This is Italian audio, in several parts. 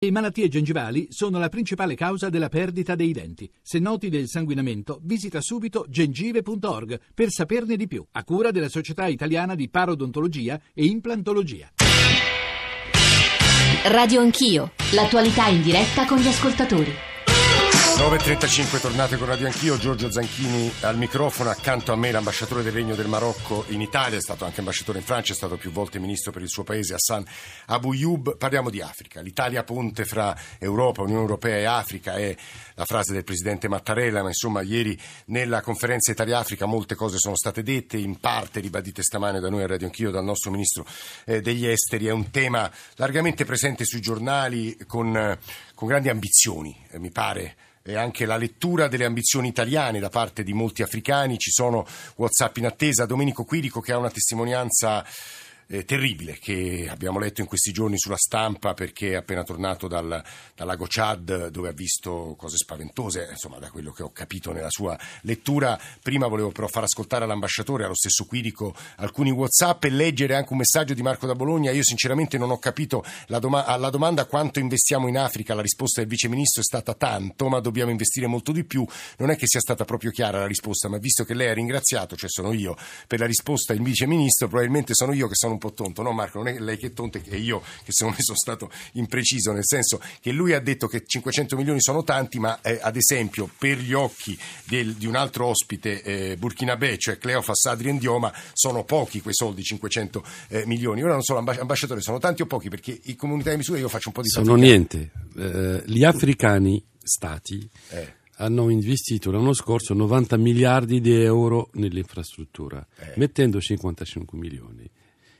Le malattie gengivali sono la principale causa della perdita dei denti. Se noti del sanguinamento, visita subito gengive.org per saperne di più, a cura della Società Italiana di Parodontologia e Implantologia. Radio Anch'io, l'attualità in diretta con gli ascoltatori. 9.35 tornate con Radio Anch'io, Giorgio Zanchini al microfono, accanto a me l'ambasciatore del Regno del Marocco in Italia, è stato anche ambasciatore in Francia, è stato più volte ministro per il suo paese, Hassan Abouyub. Parliamo di Africa, l'Italia ponte fra Europa, Unione Europea e Africa è la frase del presidente Mattarella, ma insomma ieri nella conferenza Italia-Africa molte cose sono state dette, in parte ribadite stamane da noi a Radio Anch'io, dal nostro ministro eh, degli esteri, è un tema largamente presente sui giornali con, con grandi ambizioni, eh, mi pare e anche la lettura delle ambizioni italiane da parte di molti africani. Ci sono WhatsApp in attesa. Domenico Quirico che ha una testimonianza eh, terribile che abbiamo letto in questi giorni sulla stampa perché è appena tornato dal, dal lago Chad dove ha visto cose spaventose, insomma da quello che ho capito nella sua lettura. Prima volevo però far ascoltare all'ambasciatore, allo stesso Quirico, alcuni Whatsapp e leggere anche un messaggio di Marco da Bologna. Io sinceramente non ho capito la doma- alla domanda quanto investiamo in Africa, la risposta del Vice Ministro è stata tanto, ma dobbiamo investire molto di più. Non è che sia stata proprio chiara la risposta, ma visto che lei ha ringraziato, cioè sono io, per la risposta il Vice Ministro, probabilmente sono io che sono un po' tonto, no Marco? Non è lei che è tonto e io che secondo me sono stato impreciso, nel senso che lui ha detto che 500 milioni sono tanti, ma eh, ad esempio per gli occhi del, di un altro ospite eh, burkinabè, cioè Cleofas Adrien Dioma, sono pochi quei soldi, 500 eh, milioni. Ora non so, ambasciatore, sono tanti o pochi? Perché in comunità di misura io faccio un po' di fatica. Sono niente. Eh, gli africani, stati, eh hanno investito l'anno scorso 90 miliardi di euro nell'infrastruttura, eh. mettendo 55 milioni.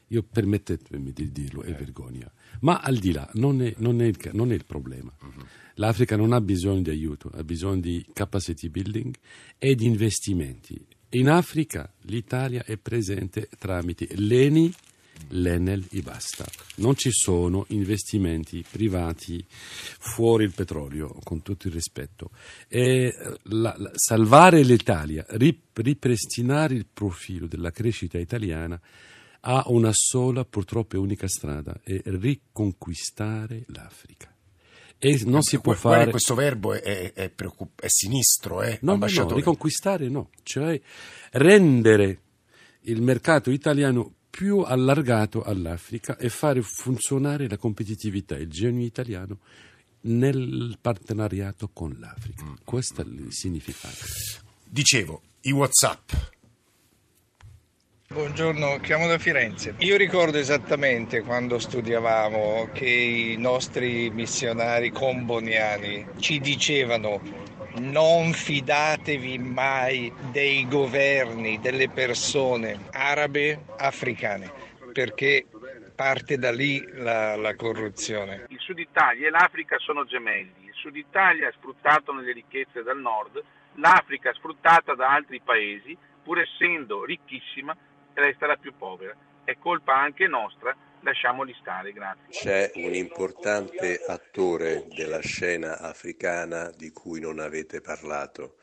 Io permettetemi di dirlo, è eh. vergogna. Ma al di là, non è, non è, il, non è il, problema. Uh-huh. L'Africa non ha bisogno di aiuto, ha bisogno di capacity building e di investimenti. In Africa l'Italia è presente tramite l'ENI, l'Enel e basta. Non ci sono investimenti privati fuori il petrolio, con tutto il rispetto. La, la, salvare l'Italia, ripristinare il profilo della crescita italiana ha una sola, purtroppo e unica strada, è riconquistare l'Africa. E non si può fare. Questo verbo è, è, è, preoccup... è sinistro, eh? No, no, no, riconquistare no, cioè rendere il mercato italiano più allargato all'Africa e fare funzionare la competitività, il genio italiano nel partenariato con l'Africa. Mm. Questo è il significato. Dicevo, i WhatsApp Buongiorno, chiamo da Firenze. Io ricordo esattamente quando studiavamo che i nostri missionari comboniani ci dicevano non fidatevi mai dei governi, delle persone arabe, africane, perché parte da lì la, la corruzione. Il Sud Italia e l'Africa sono gemelli. Il Sud Italia è sfruttato nelle ricchezze dal nord, l'Africa è sfruttata da altri paesi, pur essendo ricchissima resta la più povera. È colpa anche nostra, lasciamoli stare, grazie. C'è un importante attore della scena africana di cui non avete parlato.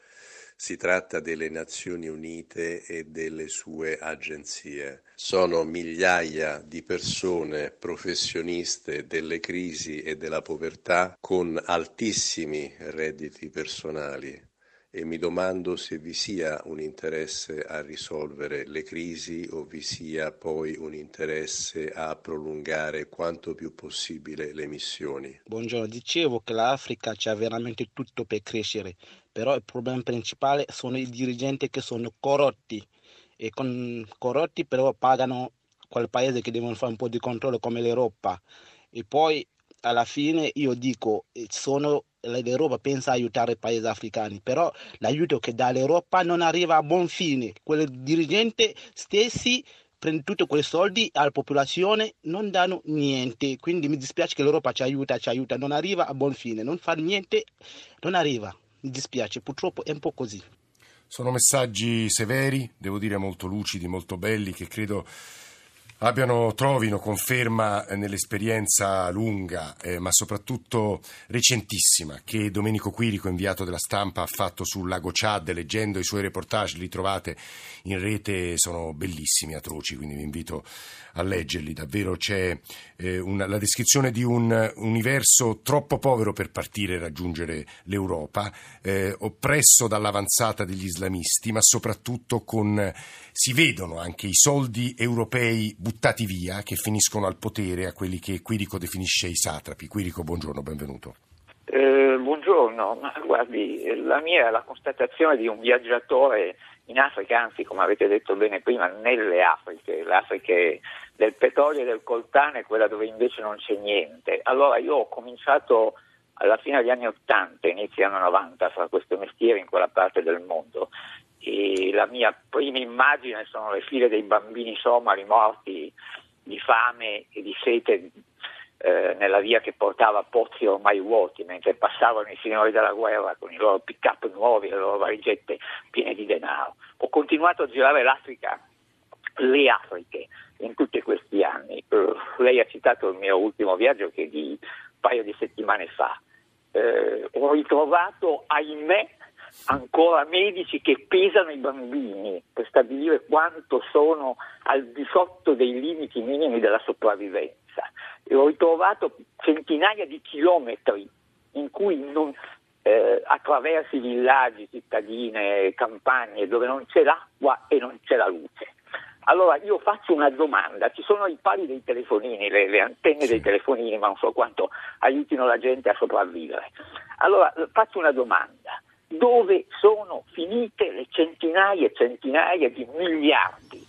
Si tratta delle Nazioni Unite e delle sue agenzie. Sono migliaia di persone professioniste delle crisi e della povertà con altissimi redditi personali e mi domando se vi sia un interesse a risolvere le crisi o vi sia poi un interesse a prolungare quanto più possibile le missioni. Buongiorno, dicevo che l'Africa c'ha veramente tutto per crescere, però il problema principale sono i dirigenti che sono corrotti e con corrotti però pagano quel paese che devono fare un po' di controllo come l'Europa e poi alla fine io dico sono l'Europa pensa a aiutare i paesi africani, però l'aiuto che dà l'Europa non arriva a buon fine. Quei dirigenti stessi prendono tutti quei soldi alla popolazione, non danno niente. Quindi mi dispiace che l'Europa ci aiuta, ci aiuta, non arriva a buon fine, non fa niente, non arriva. Mi dispiace, purtroppo è un po' così. Sono messaggi severi, devo dire molto lucidi, molto belli, che credo abbiano, trovino conferma eh, nell'esperienza lunga, eh, ma soprattutto recentissima, che Domenico Quirico, inviato della stampa, ha fatto sul lago Chad, leggendo i suoi reportage, li trovate in rete, sono bellissimi, atroci, quindi vi invito a leggerli. Davvero c'è eh, una, la descrizione di un universo troppo povero per partire e raggiungere l'Europa, eh, oppresso dall'avanzata degli islamisti, ma soprattutto con si vedono anche i soldi europei buttati via che finiscono al potere a quelli che Quirico definisce i satrapi. Quirico, buongiorno, benvenuto. Eh, buongiorno, guardi, la mia è la constatazione di un viaggiatore in Africa, anzi come avete detto bene prima, nelle Afriche, l'Africa del petrolio e del coltane, quella dove invece non c'è niente. Allora io ho cominciato alla fine degli anni 80, inizio anni 90 a fare questo mestiere in quella parte del mondo e la mia prima immagine sono le file dei bambini somali morti di fame e di sete eh, nella via che portava pozzi ormai vuoti mentre passavano i signori della guerra con i loro pick-up nuovi le loro valigette piene di denaro. Ho continuato a girare l'Africa, le Afriche, in tutti questi anni. Uh, lei ha citato il mio ultimo viaggio che è di un paio di settimane fa. Uh, ho ritrovato, ahimè, ancora medici che pesano i bambini per stabilire quanto sono al di sotto dei limiti minimi della sopravvivenza. E ho ritrovato centinaia di chilometri in cui non, eh, attraversi villaggi, cittadine, campagne dove non c'è l'acqua e non c'è la luce. Allora io faccio una domanda, ci sono i pali dei telefonini, le, le antenne dei telefonini, ma non so quanto aiutino la gente a sopravvivere. Allora faccio una domanda, dove sono finite le centinaia e centinaia di miliardi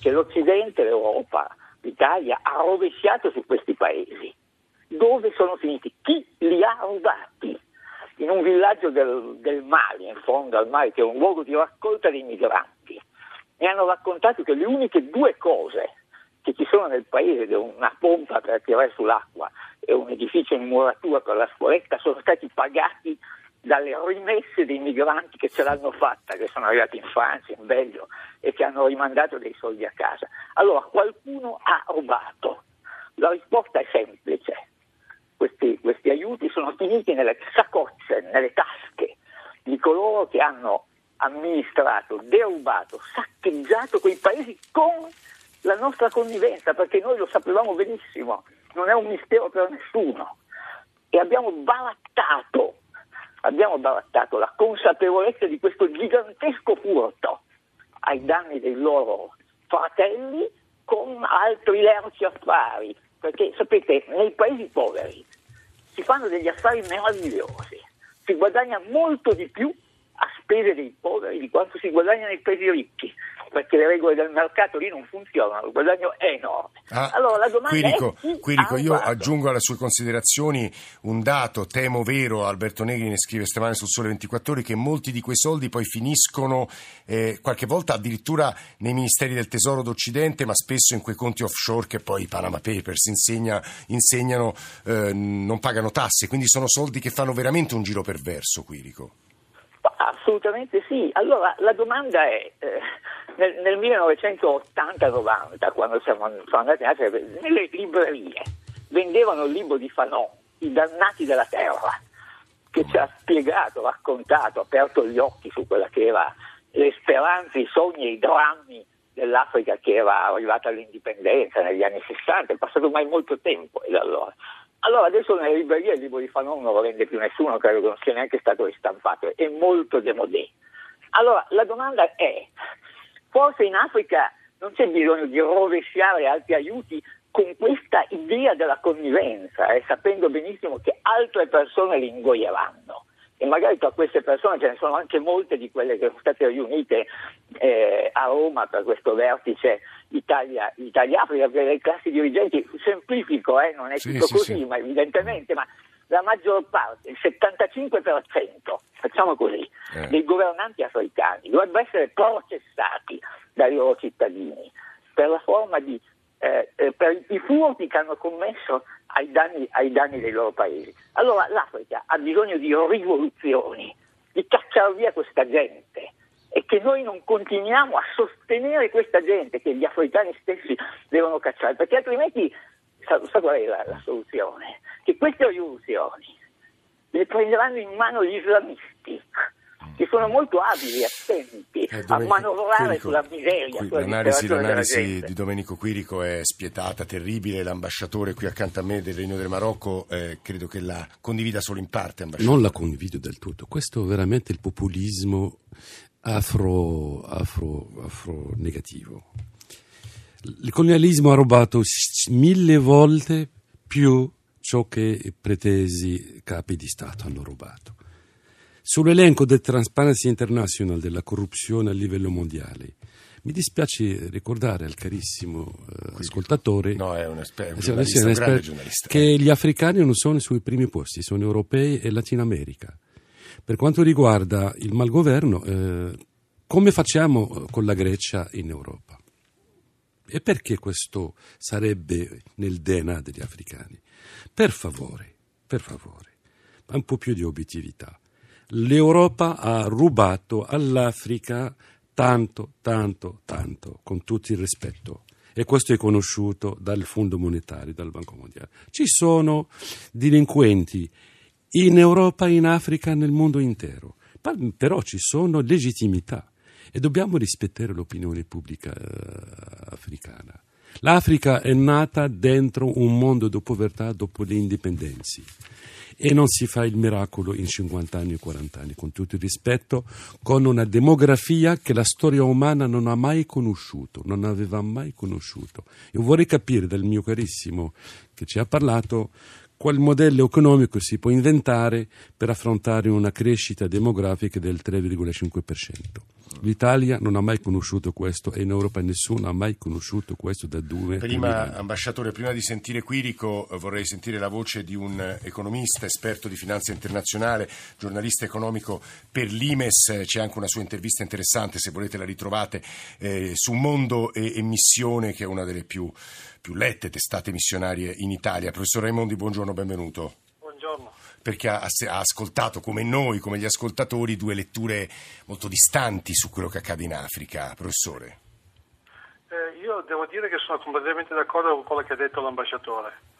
che l'Occidente, l'Europa, l'Italia ha rovesciato su questi paesi? Dove sono finiti? Chi li ha rubati? In un villaggio del, del Mali, in fondo al mare, che è un luogo di raccolta di migranti, mi hanno raccontato che le uniche due cose che ci sono nel paese, una pompa per tirare sull'acqua e un edificio in muratura per la scuoletta, sono stati pagati dalle rimesse dei migranti che ce l'hanno fatta, che sono arrivati in Francia, in Belgio e che hanno rimandato dei soldi a casa. Allora qualcuno ha rubato. La risposta è semplice. Questi, questi aiuti sono finiti nelle saccocce, nelle tasche di coloro che hanno amministrato, derubato, saccheggiato quei paesi con la nostra connivenza, perché noi lo sapevamo benissimo, non è un mistero per nessuno. E abbiamo barattato abbiamo barattato la consapevolezza di questo gigantesco furto ai danni dei loro fratelli con altri lerci affari, perché sapete, nei paesi poveri si fanno degli affari meravigliosi, si guadagna molto di più a spese dei poveri di quanto si guadagna nei paesi ricchi perché le regole del mercato lì non funzionano, il guadagno è enorme. Ah, allora la domanda Quirico, è Quirico io aggiungo alle sue considerazioni un dato, temo vero, Alberto Negri ne scrive stamane sul Sole 24 Ore, che molti di quei soldi poi finiscono eh, qualche volta addirittura nei ministeri del tesoro d'Occidente, ma spesso in quei conti offshore che poi i Panama Papers insegna, insegnano eh, non pagano tasse, quindi sono soldi che fanno veramente un giro perverso, Quirico. Assolutamente sì. Allora la domanda è, eh, nel, nel 1980-90, quando siamo, siamo andati in Africa, nelle librerie vendevano il libro di Fanon, I dannati della terra, che ci ha spiegato, raccontato, aperto gli occhi su quella che era le speranze, i sogni i drammi dell'Africa che era arrivata all'indipendenza negli anni 60, è passato ormai molto tempo da allora. Allora adesso nelle librerie il libro di Fanon non lo vende più nessuno, credo che non sia neanche stato ristampato, è molto demodé. Allora la domanda è, Forse in Africa non c'è bisogno di rovesciare altri aiuti con questa idea della connivenza, eh, sapendo benissimo che altre persone li ingoieranno. E magari tra queste persone ce ne sono anche molte di quelle che sono state riunite eh, a Roma per questo vertice Italia, Italia-Africa, per le classi dirigenti, semplifico, eh, non è sì, tutto sì, così, sì. ma evidentemente, ma la maggior parte, il 75%, facciamo così, eh. dei governanti africani dovrebbero essere processati dai loro cittadini per la forma di eh, eh, per i furti che hanno commesso ai danni, ai danni, dei loro paesi. Allora l'Africa ha bisogno di rivoluzioni, di cacciare via questa gente e che noi non continuiamo a sostenere questa gente che gli africani stessi devono cacciare, perché altrimenti sa, sa qual è la, la soluzione? Che queste rivoluzioni le prenderanno in mano gli islamisti che sono molto abili e attenti eh, a manovrare Quirico, sulla miseria. Qui, sulla l'analisi, l'analisi di Domenico Quirico è spietata, terribile. L'ambasciatore qui accanto a me del Regno del Marocco eh, credo che la condivida solo in parte. Non la condivido del tutto. Questo è veramente il populismo afro, afro, afro negativo. Il colonialismo ha rubato mille volte più ciò che i pretesi capi di Stato hanno rubato. Sull'elenco del Transparency International della corruzione a livello mondiale, mi dispiace ricordare al carissimo uh, ascoltatore no, è un esper- un giornalista, un giornalista. che gli africani non sono sui primi posti, sono europei e Latino America. Per quanto riguarda il malgoverno, eh, come facciamo con la Grecia in Europa? E perché questo sarebbe nel DNA degli africani? Per favore, per favore, un po' più di obiettività l'Europa ha rubato all'Africa tanto, tanto, tanto, con tutto il rispetto. E questo è conosciuto dal Fondo Monetario, dal Banco Mondiale. Ci sono delinquenti in Europa, in Africa, nel mondo intero. Però ci sono legittimità e dobbiamo rispettare l'opinione pubblica eh, africana. L'Africa è nata dentro un mondo di povertà dopo le indipendenze e non si fa il miracolo in 50 anni o 40 anni, con tutto il rispetto, con una demografia che la storia umana non ha mai conosciuto, non aveva mai conosciuto. Io vorrei capire dal mio carissimo che ci ha parlato qual modello economico si può inventare per affrontare una crescita demografica del 3,5%. L'Italia non ha mai conosciuto questo e in Europa nessuno ha mai conosciuto questo da due Prima, ambasciatore, prima di sentire Quirico vorrei sentire la voce di un economista, esperto di finanza internazionale, giornalista economico per l'Imes, c'è anche una sua intervista interessante, se volete la ritrovate, eh, su Mondo e Missione, che è una delle più, più lette testate missionarie in Italia. Professor Raimondi, buongiorno, benvenuto perché ha, ha, ascoltato come noi, come gli ascoltatori, due letture molto distanti su quello che accade in Africa. Professore. Eh, io devo dire che sono completamente d'accordo con quello che ha detto l'ambasciatore.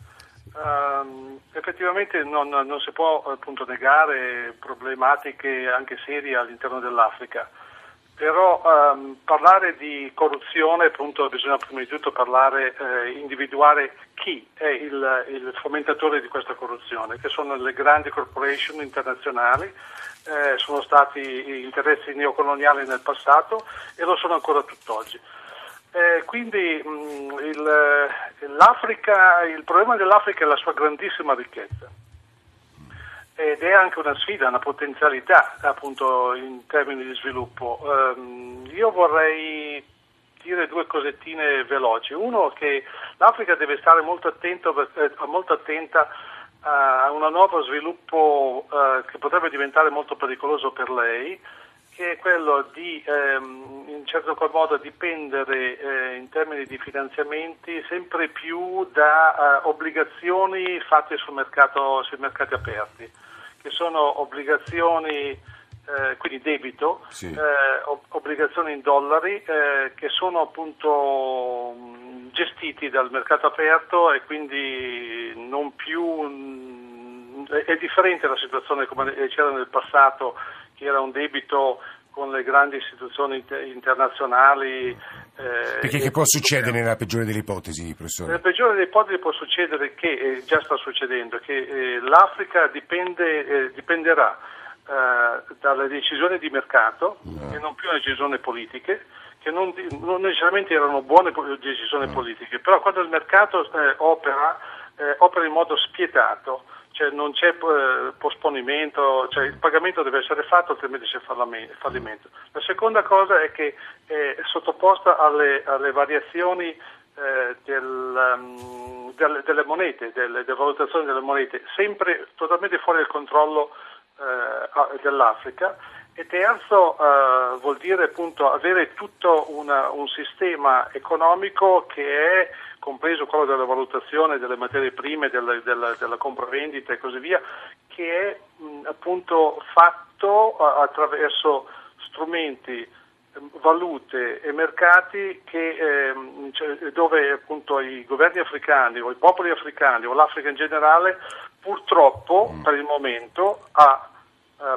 Um, effettivamente non, non, si può appunto negare problematiche anche serie all'interno dell'Africa però ehm, parlare di corruzione, appunto, bisogna prima di tutto parlare, eh, individuare chi è il, il, fomentatore di questa corruzione, che sono le grandi corporation internazionali, eh, sono stati interessi neocoloniali nel passato e lo sono ancora tutt'oggi. Eh, quindi mh, mm, il, il problema dell'Africa è la sua grandissima ricchezza ed è anche una sfida, una potenzialità appunto in termini di sviluppo. Um, io vorrei dire due cosettine veloci. Uno che l'Africa deve stare molto, attento, eh, molto attenta a un nuovo sviluppo eh, che potrebbe diventare molto pericoloso per lei, che è quello di ehm, in certo qual modo dipendere eh, in termini di finanziamenti sempre più da eh, obbligazioni fatte sul mercato, sui mercati aperti che sono obbligazioni, eh, quindi debito, sì. eh, obbligazioni in dollari eh, che sono appunto mh, gestiti dal mercato aperto e quindi non più... Mh, è differente la situazione come c'era nel passato, che era un debito con le grandi istituzioni internazionali. Eh, Perché che può succedere nella peggiore delle ipotesi, professore? Nella peggiore delle ipotesi può succedere che, eh, già sta succedendo, che eh, l'Africa dipende, eh, dipenderà eh, dalle decisioni di mercato no. e non più dalle decisioni politiche, che non, non, necessariamente erano buone decisioni no. politiche, però quando il mercato opera, opera in modo spietato cioè non c'è eh, posponimento, cioè il pagamento deve essere fatto altrimenti c'è fallimento. La seconda cosa è che è sottoposta alle, alle variazioni eh, del, um, delle, delle, monete, delle, delle, valutazioni delle monete, sempre totalmente fuori dal controllo eh, dell'Africa. E terzo eh, vuol dire appunto avere tutto una, un sistema economico che è compreso quello della valutazione delle materie prime, della, della, della compravendita e così via, che è mh, appunto fatto attraverso strumenti, valute e mercati che, ehm, cioè, dove appunto i governi africani o i popoli africani o l'Africa in generale purtroppo mm. per il momento ha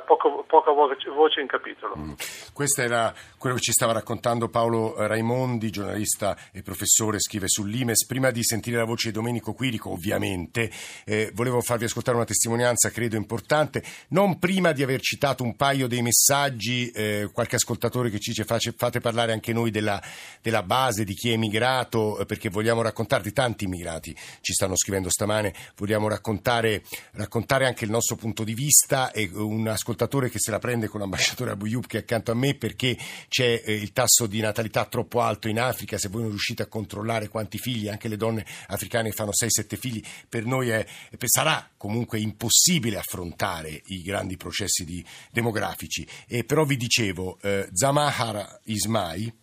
poco, poca voce, in capitolo. Mm. Questo era quello che ci stava raccontando Paolo Raimondi, giornalista e professore, scrive sull'Imes. Prima di sentire la voce di Domenico Quirico, ovviamente, eh, volevo farvi ascoltare una testimonianza, credo importante, non prima di aver citato un paio dei messaggi, eh, qualche ascoltatore che ci dice face, fate parlare anche noi della, della base, di chi è emigrato, eh, perché vogliamo raccontarvi, tanti immigrati ci stanno scrivendo stamane, vogliamo raccontare, raccontare anche il nostro punto di vista e un ascoltatore che se la prende con l'ambasciatore Abu Yub che è accanto a me perché c'è eh, il tasso di natalità troppo alto in Africa, se voi non riuscite a controllare quanti figli, anche le donne africane fanno 6-7 figli, per noi è, sarà comunque impossibile affrontare i grandi processi di, demografici. E però vi dicevo, eh, Zamahar Ismai,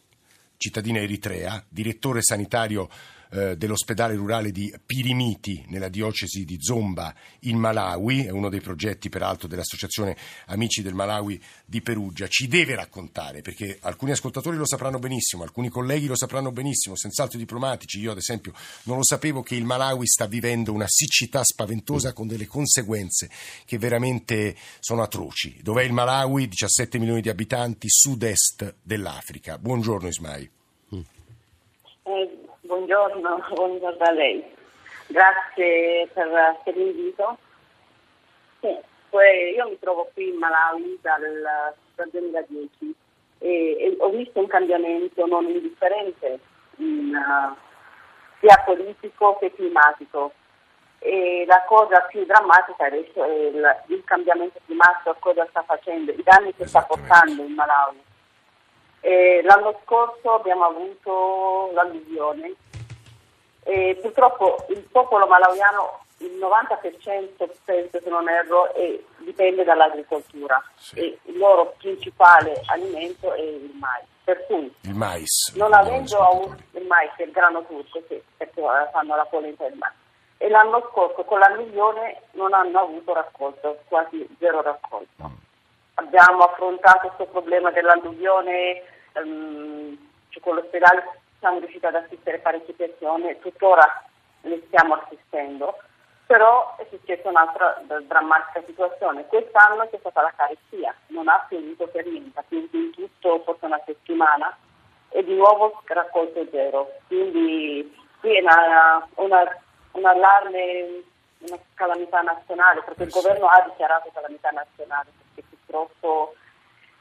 cittadina eritrea, direttore sanitario eh, dell'ospedale rurale di Pirimiti nella diocesi di Zomba in Malawi, è uno dei progetti peraltro dell'Associazione Amici del Malawi di Perugia, ci deve raccontare perché alcuni ascoltatori lo sapranno benissimo, alcuni colleghi lo sapranno benissimo, senz'altro diplomatici, io ad esempio non lo sapevo che il Malawi sta vivendo una siccità spaventosa con delle conseguenze che veramente sono atroci. Dov'è il Malawi? 17 milioni di abitanti, sud-est dell'Africa. Buongiorno Ismail. Buongiorno, buongiorno a lei. Grazie per, per l'invito. Sì, io mi trovo qui in Malawi dal, dal 2010 e, e, ho visto un cambiamento non indifferente in, uh, sia politico che climatico. E la cosa più drammatica adesso è il, il cambiamento climatico, cosa sta facendo, i danni che sta portando in Malawi eh, l'anno scorso abbiamo avuto l'alluvione e purtroppo il popolo malawiano, il 90% penso se non erro, è, dipende dall'agricoltura sì. e il loro principale alimento è il mais. Per cui il mais, non avendo avuto il mais, il grano turco, sì, perché fanno la polenta del mais. E l'anno scorso con l'alluvione non hanno avuto raccolto, quasi zero raccolto. Mm abbiamo affrontato questo problema dell'alluvione, ehm, cioè con l'ospedale siamo riusciti ad assistere parecchie persone, tuttora le stiamo assistendo, però è successa un'altra drammatica situazione. Quest'anno c'è stata la carestia, non ha piovuto per niente, piovuto in tutto forse una settimana e di nuovo raccolto zero. Quindi qui è una, una, un allarme, una calamità nazionale, perché il governo ha dichiarato calamità nazionale purtroppo.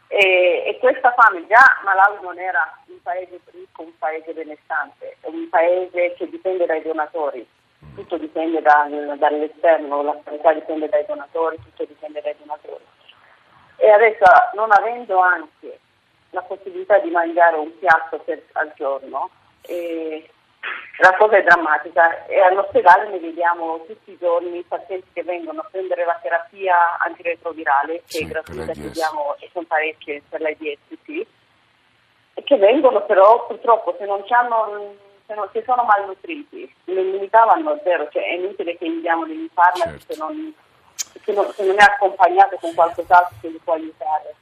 E, e, questa fame, già Malawi non era un paese ricco, un paese benestante, è un paese che dipende dai donatori, tutto dipende dal, dall'esterno, la sanità dipende dai donatori, tutto dipende dai donatori. E adesso non avendo anche la possibilità di mangiare un piatto per, al giorno, eh, la cosa è drammatica e all'ospedale ne vediamo tutti i giorni pazienti che vengono a prendere la terapia antiretrovirale che sì, è gratuita che diamo e sono parecchie per l'AIDS sì, e che vengono però purtroppo se non, se non se sono malnutriti l'immunità vanno a zero, cioè è inutile che gli diamo degli farmaci certo. se, non, se, non, se non è accompagnato con qualcos'altro che li può aiutare.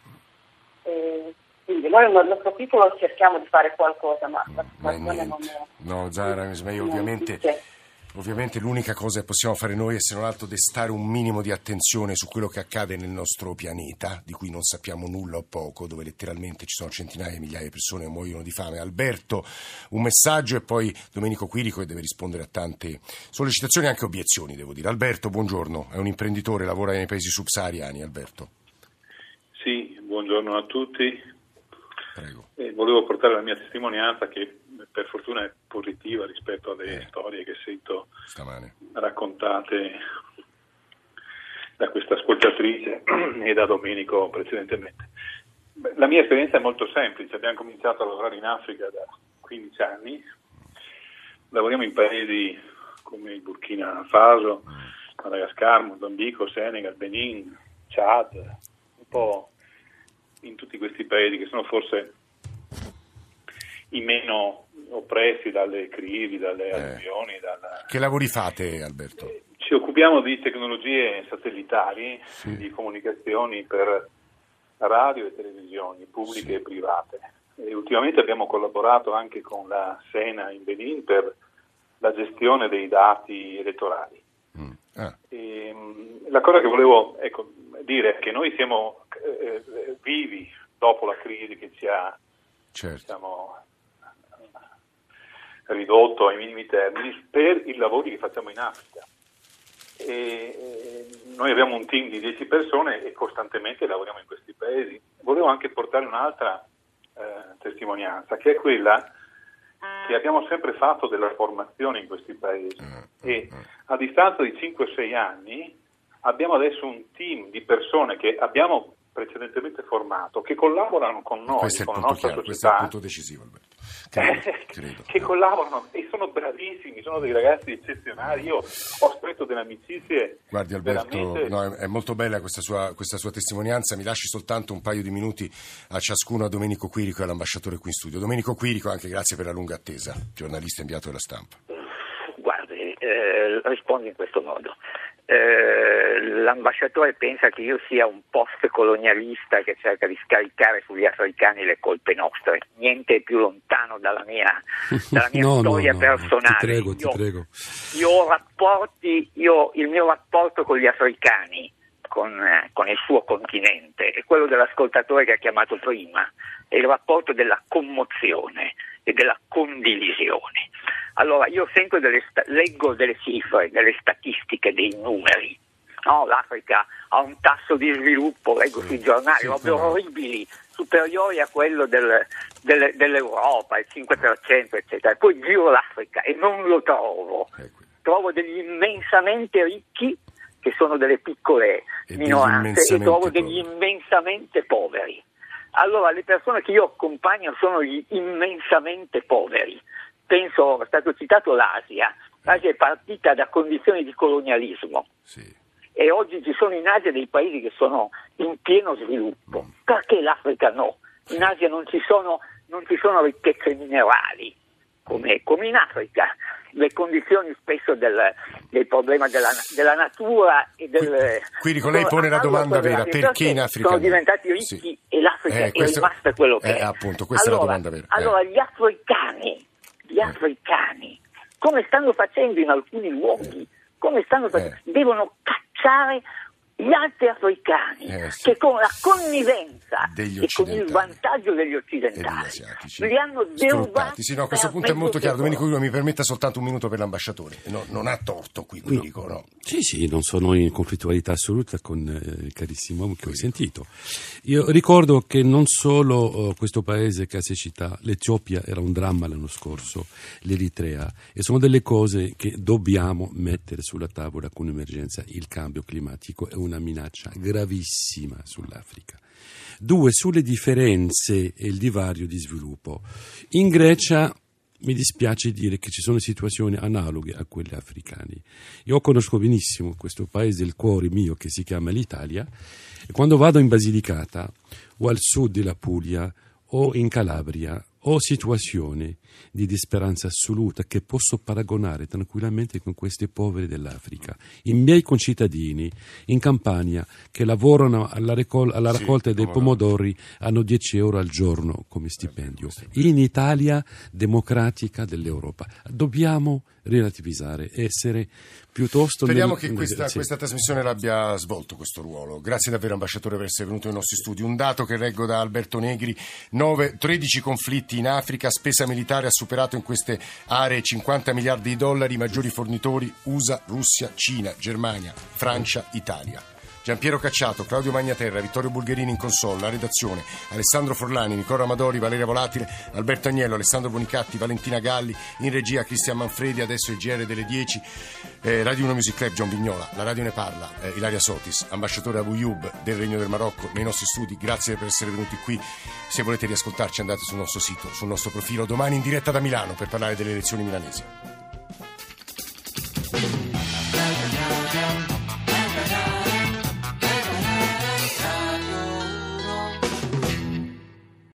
Eh, quindi noi nel nostro piccolo cerchiamo di fare qualcosa, ma la situazione non è... No, Zara, ovviamente... Ovviamente l'unica cosa che possiamo fare noi è se non altro destare un minimo di attenzione su quello che accade nel nostro pianeta, di cui non sappiamo nulla o poco, dove letteralmente ci sono centinaia di migliaia di persone che muoiono di fame. Alberto, un messaggio e poi Domenico Quirico che deve rispondere a tante sollecitazioni e anche obiezioni, devo dire. Alberto, buongiorno, è un imprenditore, lavora nei paesi subsahariani. Alberto. Sì, buongiorno a tutti. Volevo portare la mia testimonianza che per fortuna è positiva rispetto alle eh. storie che sento Stamane. raccontate da questa ascoltatrice e da Domenico precedentemente. La mia esperienza è molto semplice, abbiamo cominciato a lavorare in Africa da 15 anni, lavoriamo in paesi come il Burkina Faso, mm. Madagascar, Mozambico, Senegal, Benin, Chad, un po' in tutti questi paesi che sono forse i meno oppressi dalle crisi, dalle eh. alluvioni. Dalla... Che lavori fate Alberto? Ci occupiamo di tecnologie satellitari, sì. di comunicazioni per radio e televisioni pubbliche sì. e private. E ultimamente abbiamo collaborato anche con la Sena in Benin per la gestione dei dati elettorali. Mm. Ah. E, mm, la cosa che volevo ecco, dire è che noi siamo eh, eh vivi dopo la crisi che ci ha certo. diciamo, ridotto ai minimi termini per i lavori che facciamo in Africa. E noi abbiamo un team di 10 persone e costantemente lavoriamo in questi paesi. Volevo anche portare un'altra eh, testimonianza, che è quella che abbiamo sempre fatto della formazione in questi paesi mm, e mm, mm. a distanza di 5-6 anni abbiamo adesso un team di persone che abbiamo precedentemente formato, che collaborano con noi, questo con la nostra chiaro, società. Questo è il punto decisivo, Alberto. Credo, credo. che collaborano e sono bravissimi, sono dei ragazzi eccezionali. Io ho stretto delle amicizie. Guardi Alberto, veramente... no, è, molto bella questa sua, questa sua, testimonianza. Mi lasci soltanto un paio di minuti a ciascuno, a Domenico Quirico e all'ambasciatore qui in studio. Domenico Quirico, anche grazie per la lunga attesa, giornalista inviato della stampa. Guardi, eh, rispondo in questo modo. Eh, l'ambasciatore pensa che io sia un post-colonialista che cerca di scaricare sugli africani le colpe nostre. Niente più lontano dalla mia, dalla mia no, storia no, no, personale. Ti prego, io, ti prego. Io ho rapporti, io, il mio rapporto con gli africani, con, eh, con il suo continente, è quello dell'ascoltatore che ha chiamato prima, è il rapporto della commozione e della condivisione. Allora, io sento delle, leggo delle cifre, delle statistiche, dei numeri. No, L'Africa ha un tasso di sviluppo, leggo sui giornali, sì, robe orribili, superiori a quello del, del, dell'Europa, il 5%, eccetera. Poi giro l'Africa e non lo trovo. Trovo degli immensamente ricchi, che sono delle piccole e minoranze, e trovo degli immensamente poveri. Allora, le persone che io accompagno sono gli immensamente poveri penso, è stato citato l'Asia, l'Asia è partita da condizioni di colonialismo sì. e oggi ci sono in Asia dei paesi che sono in pieno sviluppo. Mm. Perché l'Africa no? In Asia non ci sono, non ci sono ricchezze minerali come, come, in Africa. Le condizioni spesso del, del problema della, della, natura e del... Quindi con lei pone la domanda vera, perché in Africa sono diventati ricchi sì. e l'Africa eh, questo, è rimasta quello che eh, è. Appunto, questa allora, è la domanda vera. Allora, eh. gli africani gli africani, come stanno facendo in alcuni luoghi, come stanno facendo, eh. devono cacciare gli altri africani eh, sì. che con la connivenza e con il vantaggio degli occidentali li hanno derubati. Sì, no, a questo punto è molto chiaro. Domenico Guido mi permetta soltanto un minuto per l'ambasciatore. No, non ha torto qui, no. dico no. Sì, sì, non sono in conflittualità assoluta con eh, il carissimo uomo che ho sentito. Io ricordo che non solo uh, questo paese che si cita, l'Etiopia era un dramma l'anno scorso, l'Eritrea, e sono delle cose che dobbiamo mettere sulla tavola con emergenza. Il cambio climatico è una minaccia gravissima sull'Africa. Due, sulle differenze e il divario di sviluppo. In Grecia mi dispiace dire che ci sono situazioni analoghe a quelle africane. Io conosco benissimo questo paese del cuore mio che si chiama l'Italia e quando vado in Basilicata o al sud della Puglia o in Calabria ho situazioni di disperanza assoluta che posso paragonare tranquillamente con queste povere dell'Africa. I miei concittadini in Campania che lavorano alla, racol- alla raccolta sì, dei pomodori hanno 10 euro al giorno come stipendio. In Italia democratica dell'Europa. Dobbiamo relativizzare, essere piuttosto... Speriamo nel, che questa, sì. questa, trasmissione l'abbia svolto questo ruolo. Grazie davvero ambasciatore per essere venuto nei nostri studi. Un dato che leggo da Alberto Negri, 9, 13 conflitti in Africa, spesa militare ha superato in queste aree 50 miliardi di dollari, i maggiori fornitori USA, Russia, Cina, Germania, Francia, Italia. Giampiero Cacciato, Claudio Magnaterra, Vittorio Bulgherini in console, la redazione, Alessandro Forlani, Nicola Amadori, Valeria Volatile, Alberto Agnello, Alessandro Bonicatti, Valentina Galli, in regia Cristian Manfredi, adesso il GR delle 10, eh, Radio 1 Music Club, John Vignola, la radio ne parla, eh, Ilaria Sotis, ambasciatore Abu Yub del Regno del Marocco nei nostri studi, grazie per essere venuti qui, se volete riascoltarci andate sul nostro sito, sul nostro profilo, domani in diretta da Milano per parlare delle elezioni milanesi.